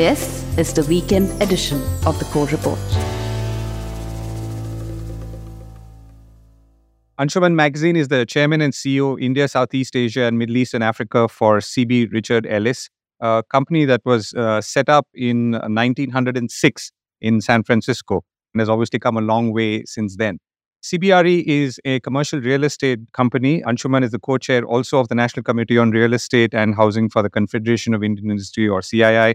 This is the weekend edition of the Core Report. Anshuman Magazine is the chairman and CEO India, Southeast Asia, and Middle East and Africa for CB Richard Ellis, a company that was uh, set up in 1906 in San Francisco and has obviously come a long way since then. CBRE is a commercial real estate company. Anshuman is the co chair also of the National Committee on Real Estate and Housing for the Confederation of Indian Industry or CII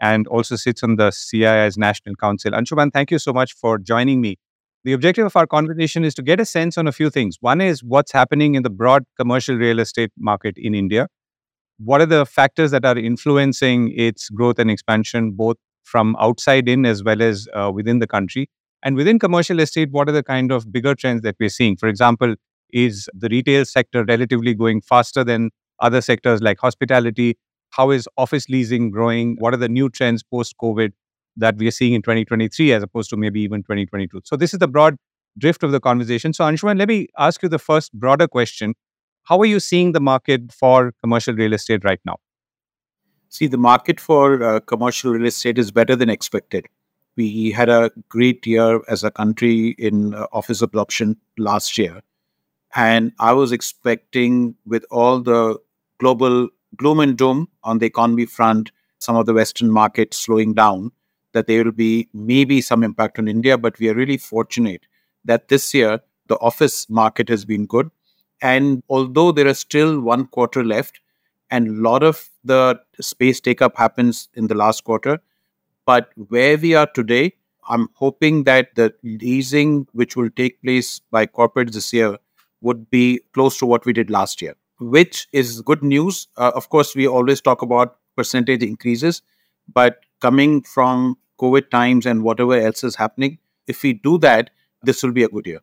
and also sits on the CII's National Council. Anshuman, thank you so much for joining me. The objective of our conversation is to get a sense on a few things. One is what's happening in the broad commercial real estate market in India. What are the factors that are influencing its growth and expansion, both from outside in as well as uh, within the country? And within commercial estate, what are the kind of bigger trends that we're seeing? For example, is the retail sector relatively going faster than other sectors like hospitality? How is office leasing growing? What are the new trends post COVID that we are seeing in 2023 as opposed to maybe even 2022? So, this is the broad drift of the conversation. So, Anshuman, let me ask you the first broader question. How are you seeing the market for commercial real estate right now? See, the market for uh, commercial real estate is better than expected. We had a great year as a country in uh, office absorption last year. And I was expecting, with all the global gloom and doom on the economy front, some of the Western markets slowing down, that there will be maybe some impact on India. But we are really fortunate that this year the office market has been good. And although there is still one quarter left, and a lot of the space take up happens in the last quarter, but where we are today, I'm hoping that the leasing which will take place by corporates this year would be close to what we did last year, which is good news. Uh, of course, we always talk about percentage increases, but coming from COVID times and whatever else is happening, if we do that, this will be a good year.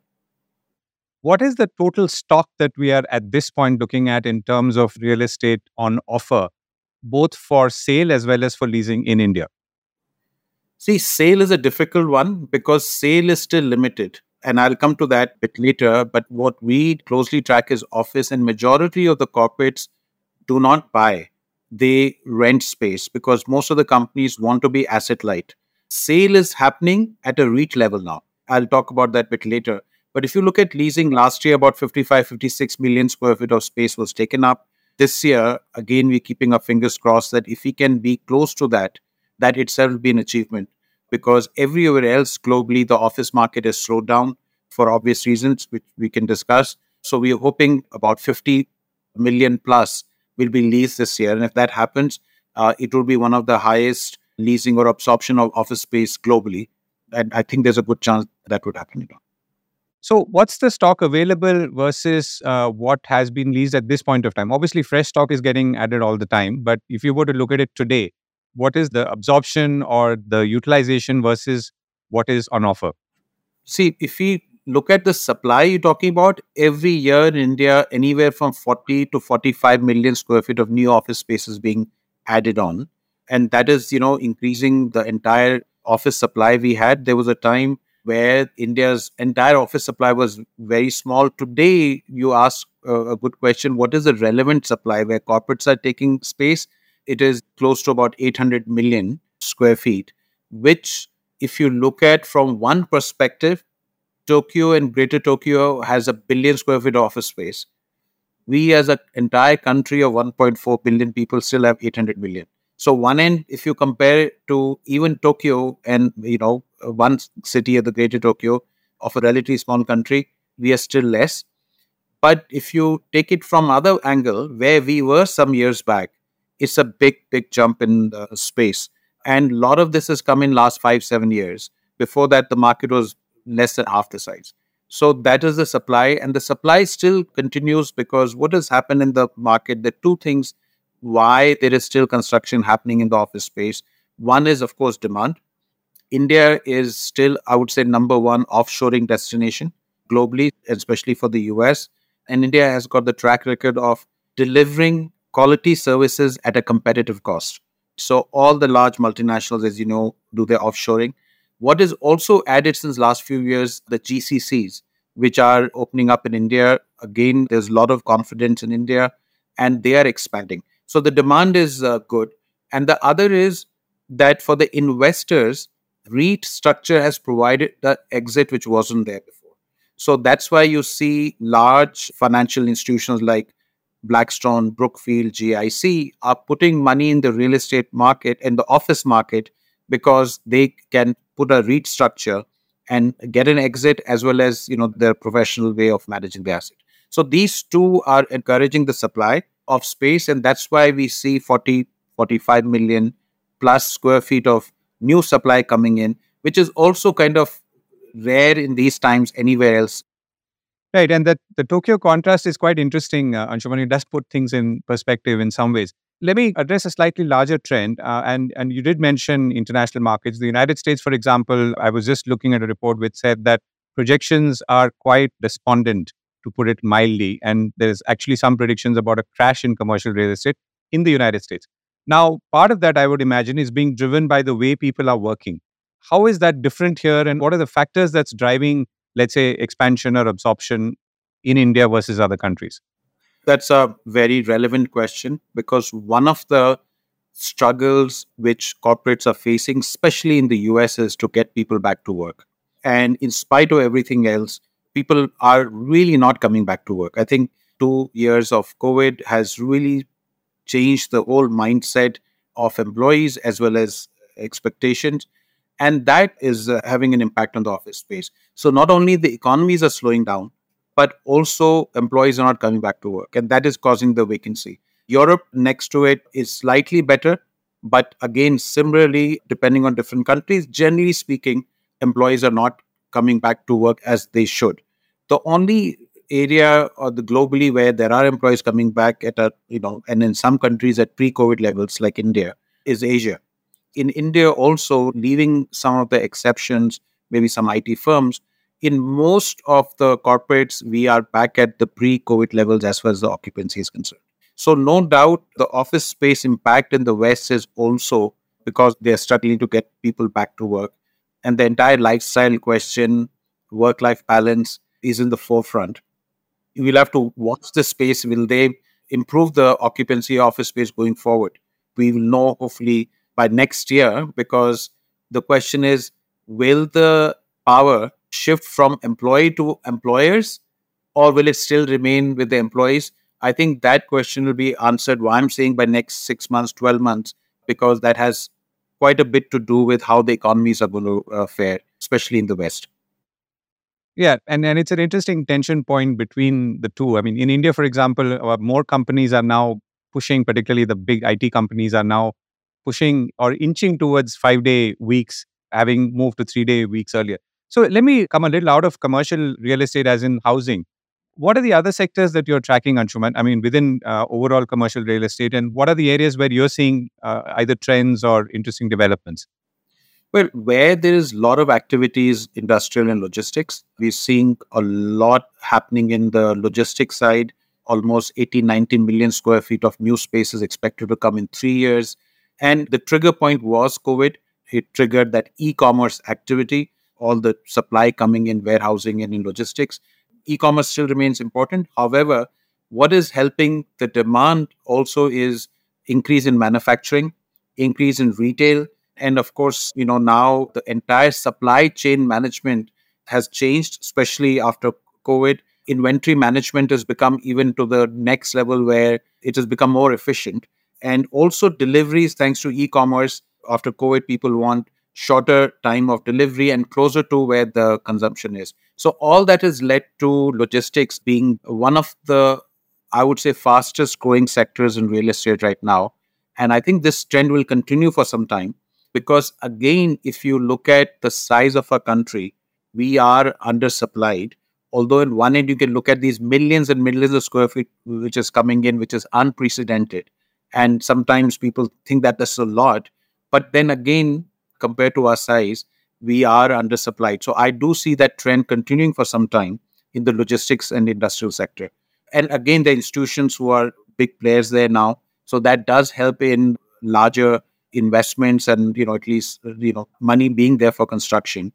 What is the total stock that we are at this point looking at in terms of real estate on offer, both for sale as well as for leasing in India? See, sale is a difficult one because sale is still limited. And I'll come to that bit later. But what we closely track is office, and majority of the corporates do not buy. They rent space because most of the companies want to be asset light. Sale is happening at a REIT level now. I'll talk about that a bit later. But if you look at leasing last year, about 55, 56 million square feet of space was taken up. This year, again, we're keeping our fingers crossed that if we can be close to that, that itself will be an achievement because everywhere else globally, the office market has slowed down for obvious reasons, which we can discuss. So we are hoping about 50 million plus will be leased this year. And if that happens, uh, it will be one of the highest leasing or absorption of office space globally. And I think there's a good chance that would happen. So, what's the stock available versus uh, what has been leased at this point of time? Obviously, fresh stock is getting added all the time. But if you were to look at it today, what is the absorption or the utilization versus what is on offer? See, if we look at the supply you're talking about, every year in India, anywhere from 40 to 45 million square feet of new office spaces being added on. And that is, you know, increasing the entire office supply we had. There was a time where India's entire office supply was very small. Today, you ask a good question what is the relevant supply where corporates are taking space? It is close to about 800 million square feet, which, if you look at from one perspective, Tokyo and Greater Tokyo has a billion square feet of office space. We, as an entire country of 1.4 billion people, still have 800 million. So, one end, if you compare it to even Tokyo and you know one city of the Greater Tokyo of a relatively small country, we are still less. But if you take it from other angle, where we were some years back, it's a big, big jump in the space. And a lot of this has come in last five, seven years. Before that, the market was less than half the size. So that is the supply, and the supply still continues because what has happened in the market? the two things why there is still construction happening in the office space. One is, of course, demand. India is still, I would say, number one offshoring destination globally, especially for the US. And India has got the track record of delivering quality services at a competitive cost. So all the large multinationals, as you know, do their offshoring. What is also added since last few years, the GCCs, which are opening up in India. Again, there's a lot of confidence in India, and they are expanding. So the demand is uh, good, and the other is that for the investors, REIT structure has provided the exit which wasn't there before. So that's why you see large financial institutions like Blackstone, Brookfield, GIC are putting money in the real estate market and the office market because they can put a REIT structure and get an exit as well as you know their professional way of managing the asset. So these two are encouraging the supply of space, and that's why we see 40, 45 million plus square feet of new supply coming in, which is also kind of rare in these times anywhere else Right, and that the Tokyo contrast is quite interesting, uh, Anshuman. It does put things in perspective in some ways. Let me address a slightly larger trend, uh, and and you did mention international markets. The United States, for example, I was just looking at a report which said that projections are quite despondent, to put it mildly, and there's actually some predictions about a crash in commercial real estate in the United States. Now, part of that I would imagine is being driven by the way people are working. How is that different here, and what are the factors that's driving let's say, expansion or absorption in India versus other countries? That's a very relevant question because one of the struggles which corporates are facing, especially in the US, is to get people back to work. And in spite of everything else, people are really not coming back to work. I think two years of COVID has really changed the whole mindset of employees as well as expectations and that is uh, having an impact on the office space. So not only the economies are slowing down but also employees are not coming back to work and that is causing the vacancy. Europe next to it is slightly better but again similarly depending on different countries generally speaking employees are not coming back to work as they should. The only area or the globally where there are employees coming back at a you know and in some countries at pre-covid levels like india is asia in India, also leaving some of the exceptions, maybe some IT firms, in most of the corporates, we are back at the pre COVID levels as far as the occupancy is concerned. So, no doubt the office space impact in the West is also because they're struggling to get people back to work. And the entire lifestyle question, work life balance is in the forefront. We'll have to watch the space. Will they improve the occupancy office space going forward? We will know hopefully by next year because the question is will the power shift from employee to employers or will it still remain with the employees i think that question will be answered what i'm saying by next 6 months 12 months because that has quite a bit to do with how the economies are going to uh, fare especially in the west yeah, and, and it's an interesting tension point between the two. I mean, in India, for example, uh, more companies are now pushing, particularly the big IT companies are now pushing or inching towards five day weeks, having moved to three day weeks earlier. So let me come a little out of commercial real estate, as in housing. What are the other sectors that you're tracking, Anshuman? I mean, within uh, overall commercial real estate, and what are the areas where you're seeing uh, either trends or interesting developments? Well, where there is a lot of activities, industrial and logistics, we're seeing a lot happening in the logistics side. Almost 18, 19 million square feet of new space is expected to come in three years. And the trigger point was COVID. It triggered that e commerce activity, all the supply coming in warehousing and in logistics. E commerce still remains important. However, what is helping the demand also is increase in manufacturing, increase in retail, and of course, you know, now the entire supply chain management has changed, especially after COVID. Inventory management has become even to the next level where it has become more efficient and also deliveries thanks to e-commerce after covid people want shorter time of delivery and closer to where the consumption is. So all that has led to logistics being one of the i would say fastest growing sectors in real estate right now. And i think this trend will continue for some time because again if you look at the size of our country we are undersupplied. Although in one end you can look at these millions and millions of square feet which is coming in which is unprecedented and sometimes people think that that's a lot but then again compared to our size we are undersupplied. So i do see that trend continuing for some time in the logistics and industrial sector. And again the institutions who are big players there now so that does help in larger investments and you know at least you know money being there for construction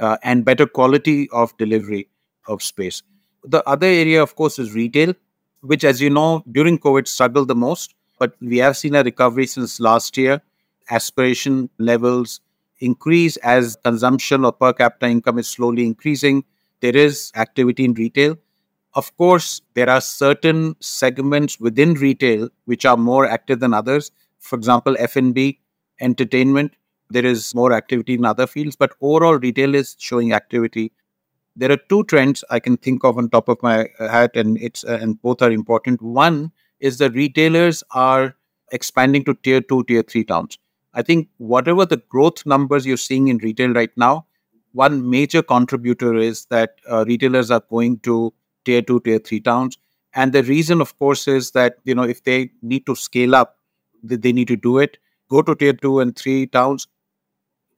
uh, and better quality of delivery of space. The other area of course is retail which as you know during covid struggled the most but we have seen a recovery since last year. aspiration levels increase as consumption or per capita income is slowly increasing. There is activity in retail. Of course, there are certain segments within retail which are more active than others. For example, F&B, entertainment, there is more activity in other fields, but overall retail is showing activity. There are two trends I can think of on top of my head, and it's uh, and both are important. One is the retailers are expanding to tier two, tier three towns. I think whatever the growth numbers you're seeing in retail right now, one major contributor is that uh, retailers are going to tier two, tier three towns. And the reason, of course, is that you know if they need to scale up, they need to do it. Go to tier two and three towns.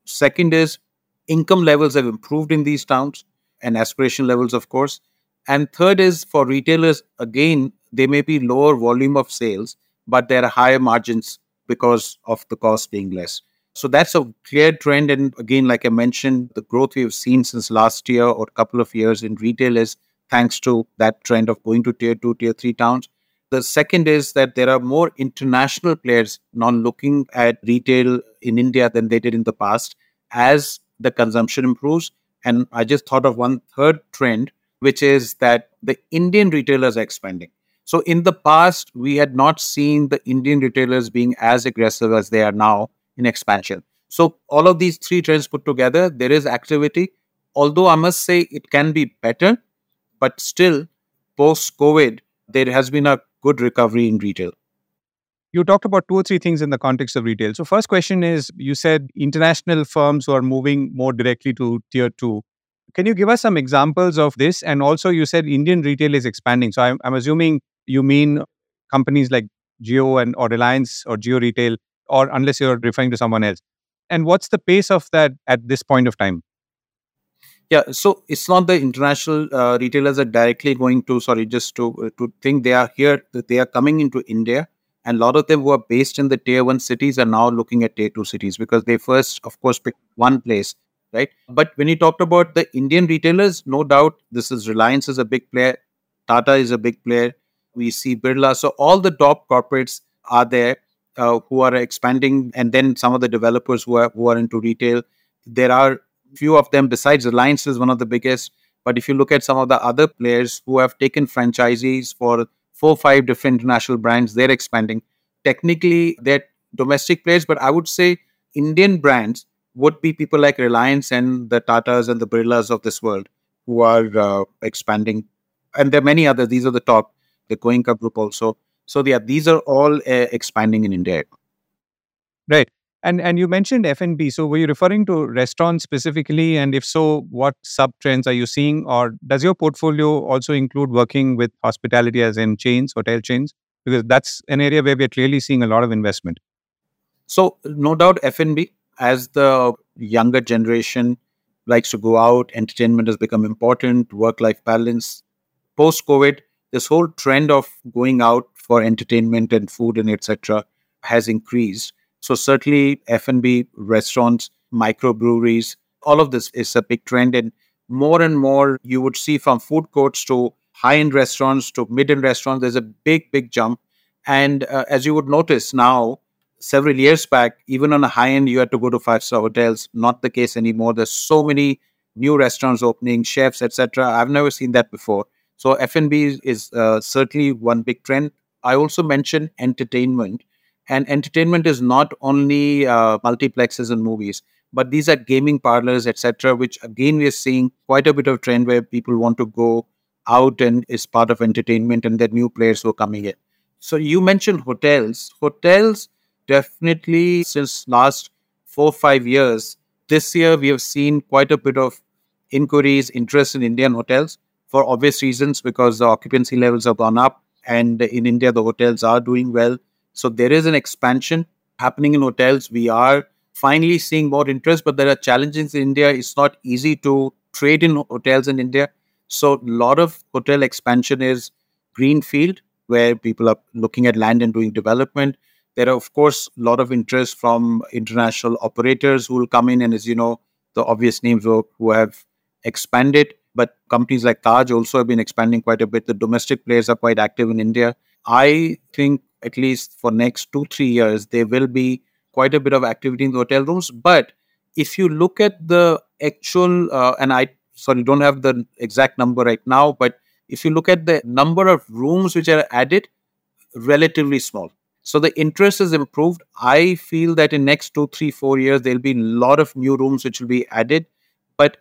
Second is income levels have improved in these towns and aspiration levels, of course. And third is for retailers, again, they may be lower volume of sales, but there are higher margins because of the cost being less. So that's a clear trend. And again, like I mentioned, the growth we have seen since last year or a couple of years in retail is thanks to that trend of going to tier two, tier three towns. The second is that there are more international players now looking at retail in India than they did in the past as the consumption improves. And I just thought of one third trend, which is that the Indian retailers are expanding. So in the past, we had not seen the Indian retailers being as aggressive as they are now in expansion. So all of these three trends put together, there is activity. Although I must say it can be better, but still post COVID, there has been a good recovery in retail. You talked about two or three things in the context of retail. So, first question is you said international firms who are moving more directly to tier two. Can you give us some examples of this? And also, you said Indian retail is expanding. So, I'm, I'm assuming you mean companies like Jio and or Reliance or Jio Retail, or unless you're referring to someone else. And what's the pace of that at this point of time? Yeah, so it's not the international uh, retailers are directly going to sorry just to uh, to think they are here they are coming into India and a lot of them who are based in the tier 1 cities are now looking at tier 2 cities because they first of course picked one place right but when you talked about the Indian retailers no doubt this is Reliance is a big player Tata is a big player we see Birla so all the top corporates are there uh, who are expanding and then some of the developers who are who are into retail there are few of them besides Reliance is one of the biggest. But if you look at some of the other players who have taken franchisees for four five different international brands, they're expanding. Technically, they're domestic players, but I would say Indian brands would be people like Reliance and the Tatas and the Birlas of this world who are uh, expanding. And there are many others. These are the top. The Goenka group also. So yeah, these are all uh, expanding in India. Right. And and you mentioned F&B. So were you referring to restaurants specifically? And if so, what sub trends are you seeing? Or does your portfolio also include working with hospitality as in chains, hotel chains? Because that's an area where we're clearly seeing a lot of investment. So no doubt F&B as the younger generation likes to go out, entertainment has become important, work-life balance. Post-COVID, this whole trend of going out for entertainment and food and etc. has increased so certainly F&B, restaurants, microbreweries, all of this is a big trend. And more and more you would see from food courts to high-end restaurants to mid-end restaurants, there's a big, big jump. And uh, as you would notice now, several years back, even on a high end, you had to go to five-star hotels. Not the case anymore. There's so many new restaurants opening, chefs, etc. I've never seen that before. So F&B is uh, certainly one big trend. I also mentioned entertainment. And entertainment is not only uh, multiplexes and movies, but these are gaming parlors, etc., which again we are seeing quite a bit of trend where people want to go out and is part of entertainment, and are new players who are coming in. So you mentioned hotels. Hotels definitely since last four five years. This year we have seen quite a bit of inquiries, interest in Indian hotels for obvious reasons because the occupancy levels have gone up, and in India the hotels are doing well so there is an expansion happening in hotels. We are finally seeing more interest, but there are challenges in India. It's not easy to trade in hotels in India. So a lot of hotel expansion is greenfield, where people are looking at land and doing development. There are, of course, a lot of interest from international operators who will come in, and as you know, the obvious names who, who have expanded. But companies like Taj also have been expanding quite a bit. The domestic players are quite active in India. I think at least for next two three years there will be quite a bit of activity in the hotel rooms. But if you look at the actual, uh, and I sorry don't have the exact number right now, but if you look at the number of rooms which are added, relatively small. So the interest is improved. I feel that in next two, three, four years there'll be a lot of new rooms which will be added. But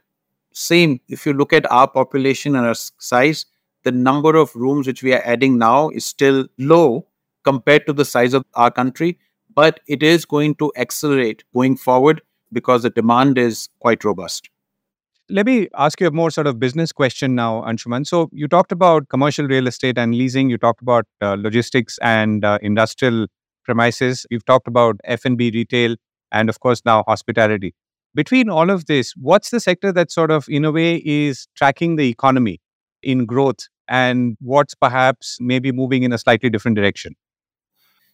same, if you look at our population and our size, the number of rooms which we are adding now is still low compared to the size of our country, but it is going to accelerate going forward because the demand is quite robust. Let me ask you a more sort of business question now, Anshuman. So you talked about commercial real estate and leasing. You talked about uh, logistics and uh, industrial premises. You've talked about F&B retail and of course now hospitality. Between all of this, what's the sector that sort of in a way is tracking the economy in growth and what's perhaps maybe moving in a slightly different direction?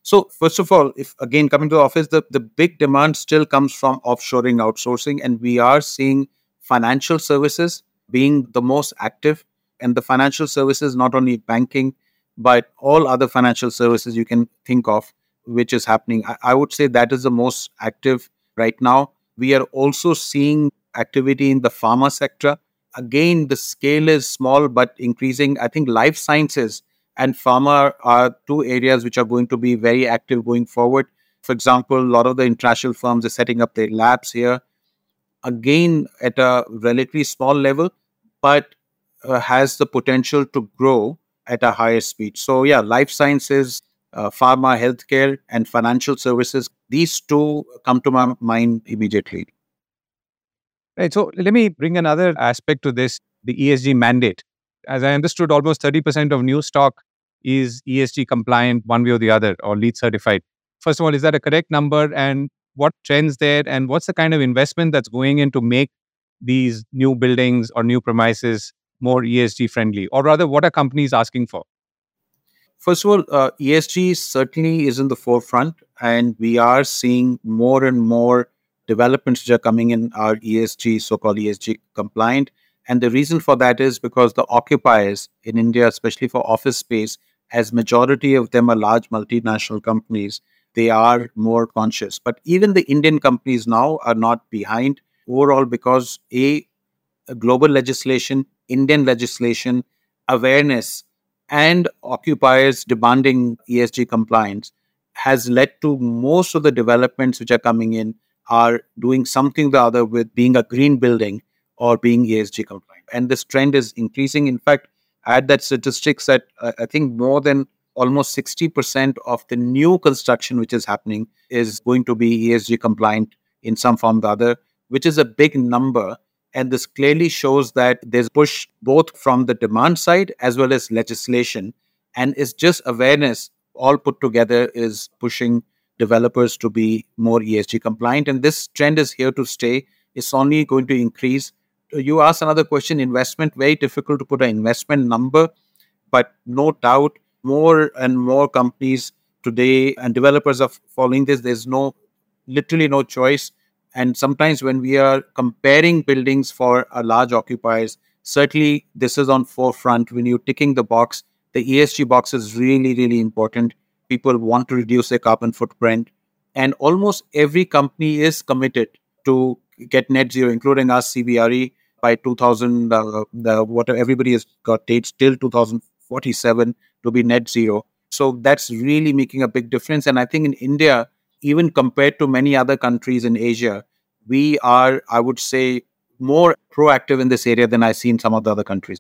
So, first of all, if again coming to the office, the, the big demand still comes from offshoring, outsourcing, and we are seeing financial services being the most active. And the financial services, not only banking, but all other financial services you can think of, which is happening. I, I would say that is the most active right now. We are also seeing activity in the pharma sector again, the scale is small but increasing. I think life sciences and pharma are two areas which are going to be very active going forward. For example, a lot of the international firms are setting up their labs here, again at a relatively small level, but uh, has the potential to grow at a higher speed. So, yeah, life sciences, uh, pharma, healthcare, and financial services, these two come to my mind immediately. Right. So let me bring another aspect to this the ESG mandate. As I understood, almost 30% of new stock is ESG compliant one way or the other or LEED certified. First of all, is that a correct number? And what trends there? And what's the kind of investment that's going in to make these new buildings or new premises more ESG friendly? Or rather, what are companies asking for? First of all, uh, ESG certainly is in the forefront, and we are seeing more and more developments which are coming in are ESG, so called ESG compliant. And the reason for that is because the occupiers in India, especially for office space, as majority of them are large multinational companies, they are more conscious. But even the Indian companies now are not behind overall because a, a global legislation, Indian legislation, awareness, and occupiers demanding ESG compliance has led to most of the developments which are coming in are doing something the other with being a green building or being ESG compliant. And this trend is increasing. In fact, I had that statistics that uh, I think more than almost 60% of the new construction which is happening is going to be ESG compliant in some form or the other, which is a big number. And this clearly shows that there's push both from the demand side as well as legislation. And it's just awareness all put together is pushing developers to be more ESG compliant. And this trend is here to stay. It's only going to increase. You asked another question investment, very difficult to put an investment number, but no doubt more and more companies today and developers are following this. There's no, literally no choice. And sometimes when we are comparing buildings for a large occupiers, certainly this is on forefront. When you're ticking the box, the ESG box is really, really important people want to reduce their carbon footprint. And almost every company is committed to get net zero, including us, CBRE, by 2000, uh, the, whatever everybody has got dates till 2047 to be net zero. So that's really making a big difference. And I think in India, even compared to many other countries in Asia, we are, I would say, more proactive in this area than I see in some of the other countries.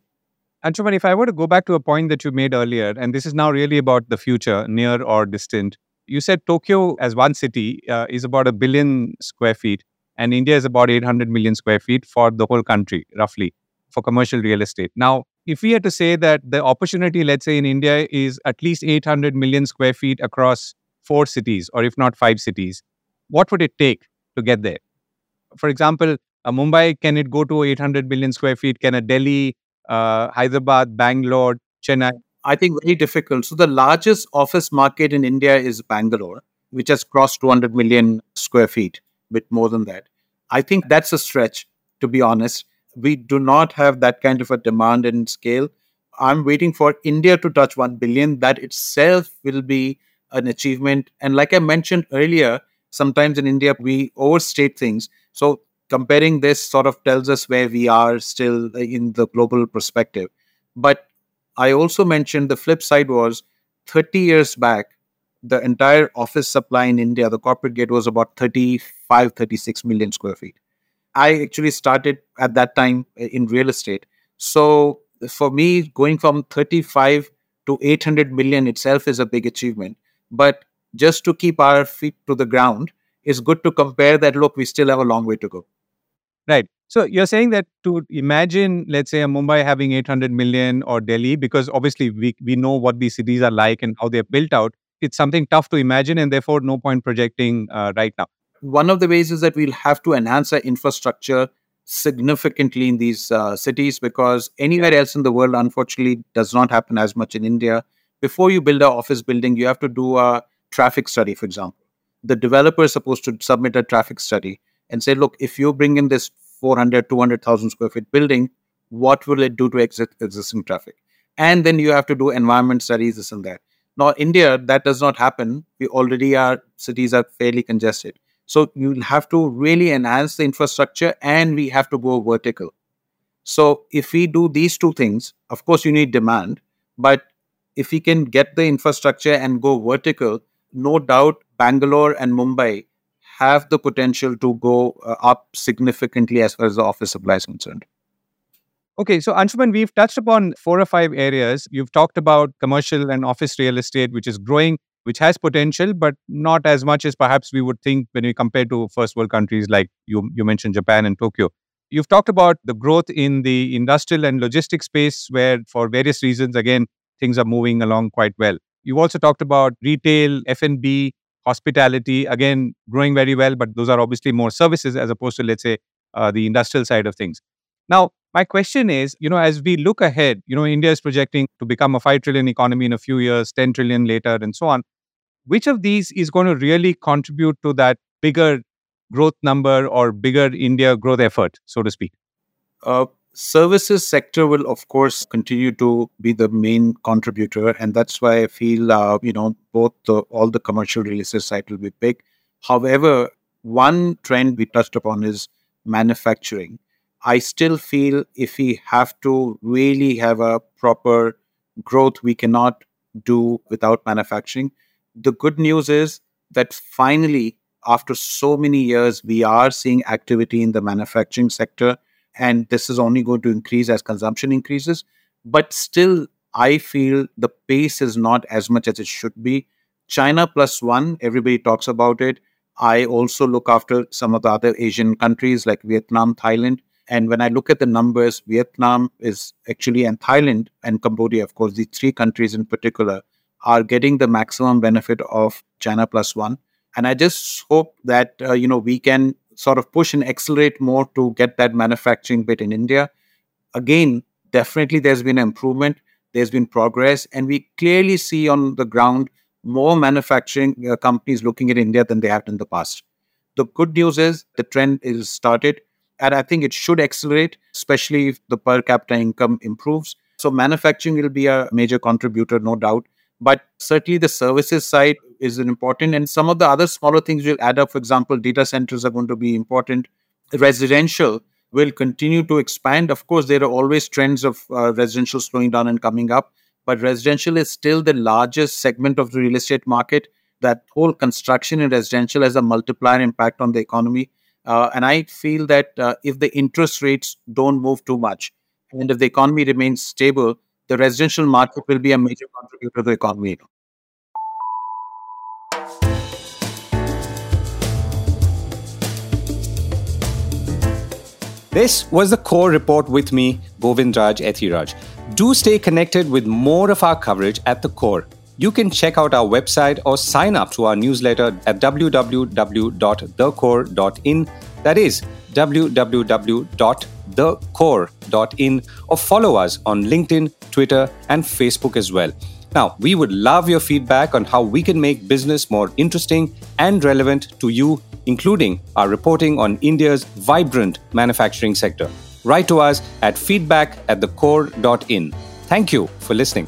Anshuman, if I were to go back to a point that you made earlier, and this is now really about the future, near or distant, you said Tokyo as one city uh, is about a billion square feet, and India is about 800 million square feet for the whole country, roughly, for commercial real estate. Now, if we had to say that the opportunity, let's say in India, is at least 800 million square feet across four cities, or if not five cities, what would it take to get there? For example, Mumbai, can it go to 800 million square feet? Can a Delhi, uh, Hyderabad, Bangalore, Chennai? I think very difficult. So the largest office market in India is Bangalore, which has crossed 200 million square feet, a bit more than that. I think that's a stretch, to be honest. We do not have that kind of a demand and scale. I'm waiting for India to touch 1 billion. That itself will be an achievement. And like I mentioned earlier, sometimes in India we overstate things. So comparing this sort of tells us where we are still in the global perspective. But I also mentioned the flip side was 30 years back, the entire office supply in India, the corporate gate was about 35, 36 million square feet. I actually started at that time in real estate. So for me, going from 35 to 800 million itself is a big achievement. But just to keep our feet to the ground, it's good to compare that look, we still have a long way to go. Right. So you're saying that to imagine, let's say, a Mumbai having 800 million or Delhi, because obviously we, we know what these cities are like and how they're built out, it's something tough to imagine and therefore no point projecting uh, right now. One of the ways is that we'll have to enhance our infrastructure significantly in these uh, cities because anywhere else in the world, unfortunately, does not happen as much in India. Before you build an office building, you have to do a traffic study, for example. The developer is supposed to submit a traffic study and say, look, if you bring in this 400, 200,000 square feet building, what will it do to existing traffic? And then you have to do environment studies, this and that. Now, India, that does not happen. We already are, cities are fairly congested. So you'll have to really enhance the infrastructure and we have to go vertical. So if we do these two things, of course, you need demand, but if we can get the infrastructure and go vertical, no doubt Bangalore and Mumbai have the potential to go uh, up significantly as far as the office supply is concerned. Okay, so Anshuman, we've touched upon four or five areas. You've talked about commercial and office real estate, which is growing, which has potential, but not as much as perhaps we would think when we compare to first world countries like you, you mentioned Japan and Tokyo. You've talked about the growth in the industrial and logistics space, where for various reasons, again, things are moving along quite well. You've also talked about retail, F&B, hospitality, again, growing very well, but those are obviously more services as opposed to, let's say, uh, the industrial side of things. Now, my question is, you know, as we look ahead, you know, India is projecting to become a 5 trillion economy in a few years, 10 trillion later, and so on. Which of these is going to really contribute to that bigger growth number or bigger India growth effort, so to speak? Uh, services sector will of course continue to be the main contributor and that's why i feel uh, you know both the, all the commercial real estate will be big. However one trend we touched upon is manufacturing. I still feel if we have to really have a proper growth we cannot do without manufacturing. The good news is that finally after so many years we are seeing activity in the manufacturing sector and this is only going to increase as consumption increases but still i feel the pace is not as much as it should be. China plus 1 everybody talks about it. I also look after some of the other asian countries like vietnam thailand. And when i look at the numbers vietnam is actually and thailand and cambodia of course the three countries in particular are getting the maximum benefit of china plus 1 and i just hope that uh, you know we can sort of push and accelerate more to get that manufacturing bit in India. Again, definitely there's been improvement, there's been progress, and we clearly see on the ground more manufacturing uh, companies looking at India than they have in the past. The good news is the trend is started, and I think it should accelerate, especially if the per capita income improves. So, manufacturing will be a major contributor, no doubt. But certainly the services side is important. And some of the other smaller things will add up. For example, data centers are going to be important. Residential will continue to expand. Of course, there are always trends of uh, residential slowing down and coming up, but residential is still the largest segment of the real estate market. That whole construction in residential has a multiplier impact on the economy. Uh, and I feel that uh, if the interest rates don't move too much and if the economy remains stable, the residential market will be a major contributor to the economy. This was the core report with me, Govindraj Ethiraj. Do stay connected with more of our coverage at the core. You can check out our website or sign up to our newsletter at www.thecore.in. That is www.thecore.in or follow us on LinkedIn, Twitter, and Facebook as well. Now, we would love your feedback on how we can make business more interesting and relevant to you, including our reporting on India's vibrant manufacturing sector. Write to us at feedback at thecore.in. Thank you for listening.